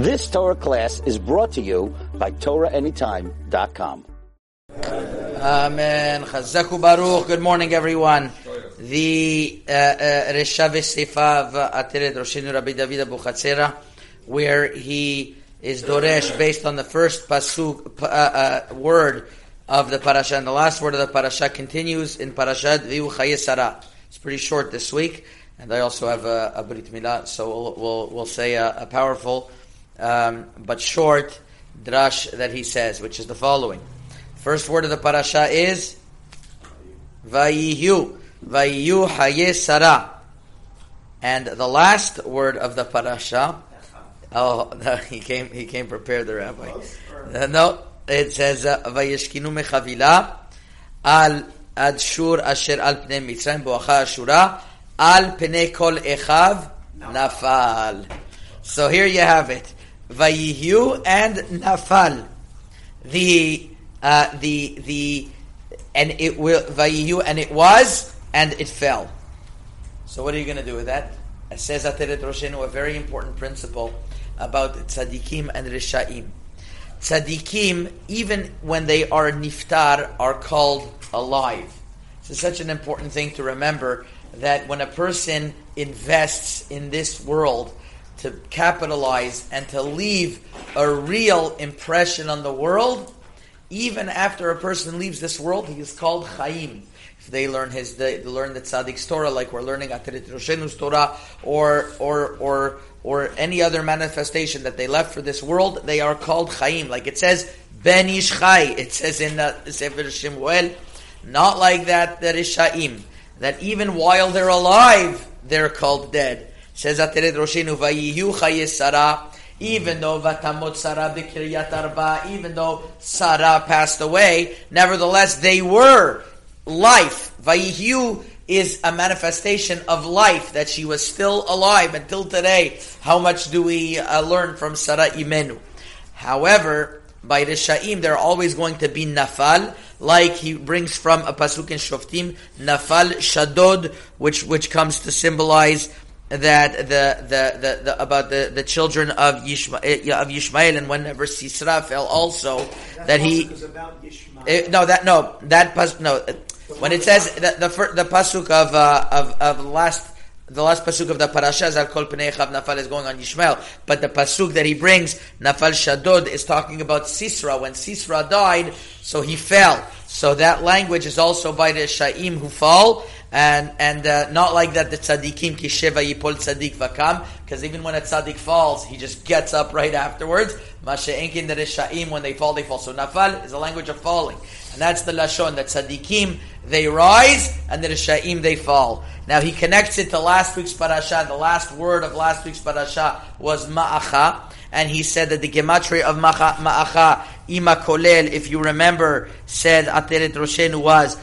This Torah class is brought to you by TorahAnytime.com. Amen. Chazaku Baruch. Good morning, everyone. The Reshav Sefav Ateret Roshenu Rabbi David Abu Chatzera, where he is Doresh based on the first pasuk uh, uh, word of the parasha, and the last word of the parasha continues in Parashat Viu Chayesara. It's pretty short this week, and I also have a, a Brit Milah, so we'll, we'll, we'll say a, a powerful um, but short drash that he says, which is the following. First word of the parasha is Vayihu. Vayihu Haye Sarah. And the last word of the parasha, oh, he came, he came prepared, the rabbi. Uh, no, it says Vayeshkinu mechavila al adshur asher al pnei mitzrayim boacha ashura al pnei kol echav nafal. So here you have it. Vayihu and Nafal. The uh, the the and it will Vayihu and it was and it fell. So what are you going to do with that? It says Ateret Roshenu a very important principle about tzaddikim and rishaim. Tzaddikim, even when they are niftar, are called alive. So such an important thing to remember that when a person invests in this world, to capitalize and to leave a real impression on the world, even after a person leaves this world, he is called Chaim. If they learn his, they learn the Tzaddik's Torah, like we're learning Ateret Roshenu's Torah, or or or or any other manifestation that they left for this world, they are called Chaim. Like it says, Ben Ish Chai. It says in the Sefer Shemuel, not like that. That is Shaim. That even while they're alive, they're called dead. Says Roshenu Vayihu Even though Vatamot Sarah B'Kiryat Arba, even though Sarah passed away, nevertheless they were life. Vayihu is a manifestation of life that she was still alive until today. How much do we uh, learn from Sarah Imenu? However, by Rishaim, they're always going to be nafal, like he brings from a pasuk in Shoftim, nafal shadod, which which comes to symbolize that the, the, the, the, about the, the children of Yishmael, eh, of Yishmael and whenever Sisra fell also that he it, eh, no that no that pas, no when it says the the, the pasuk of uh, of of last the last pasuk of the parasha is kol pneichav nafal is going on Yishmael, but the pasuk that he brings nafal shadod is talking about Sisra when Sisra died, so he fell. So that language is also by the shaim who fall, and and uh, not like that the tzaddikim kisheva yipol tzaddik vakam because even when a tzaddik falls he just gets up right afterwards. Mashe enkin the reshaim when they fall they fall. So nafal is a language of falling. And that's the lashon that tzaddikim they rise and the reshaim they fall. Now he connects it to last week's parasha. The last word of last week's parasha was ma'acha. And he said that the gematria of ma'acha ima kolel if you remember said ateret roshenu was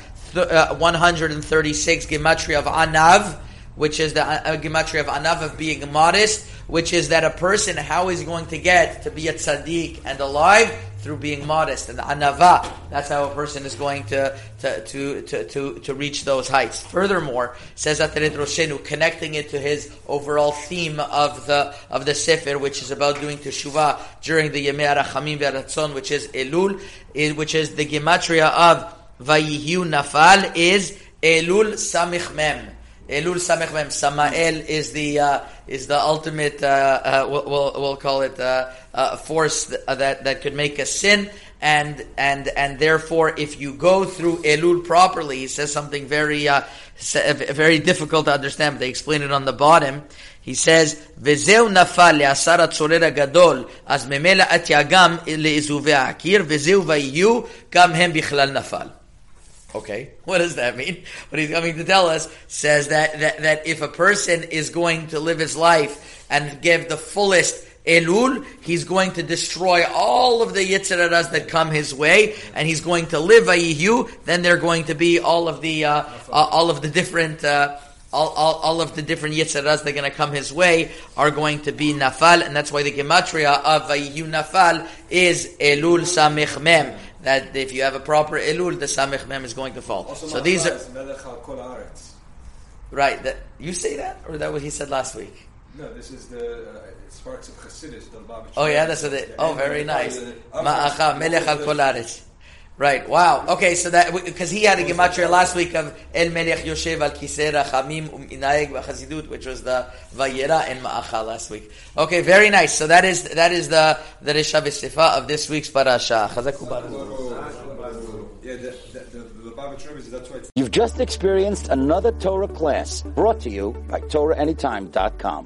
uh, 136 gematria of anav, which is the uh, gematria of anav of being modest, which is that a person how is going to get to be a tzaddik and alive through being modest and anava. That's how a person is going to to to to to, to reach those heights. Furthermore, says Ateret Roshenu, connecting it to his overall theme of the of the sefer, which is about doing teshuvah during the Yemei Arachamim Ve'Aratzon, which is Elul, which is the gematria of Vayihu Nafal is Elul Samich Mem. Elul Samich Mem. Samael is the uh, is the ultimate. Uh, uh, we'll, we'll, call it uh, uh, force that that could make a sin, and and and therefore, if you go through Elul properly, he says something very uh, very difficult to understand. But they explain it on the bottom. He says, וזהו נפל לעשר הצורר הגדול, אז ממילא עטיה גם לאזובי העקיר, וזהו ויהיו, גם הם בכלל נפל. Okay, what does that mean? What he's coming to tell us says that, that, that if a person is going to live his life and give the fullest Elul, he's going to destroy all of the Yitzhararas that come his way, and he's going to live Vayihu, then they're going to be all of the, uh, uh, all of the different, uh, all, all, all, of the different Yitzaras that are going to come his way are going to be Nafal, and that's why the Gematria of Vayihu Nafal is Elul Samich Mem that if you have a proper elul, the samich mem is going to fall. Also, so these are right. That you say that, or that what he said last week. No, this is the uh, Sparks of Chassidus, the Lubavitch. Oh yeah, that's what it. Oh, very nice. Ma'acha melech al. Right. Wow. Okay. So that because he had a gematria last week of El Melech Yoshev al Kisei Rachamim Uminayeg B'Chazidut, which was the Vayera and Ma'acha last week. Okay. Very nice. So that is that is the the Resha B'Sifa of this week's parasha. Chazaku Baruch. Yeah, the, the, the, the Lubavitch Rebbe, that's why it's You've just experienced another Torah class brought to you by TorahAnytime.com.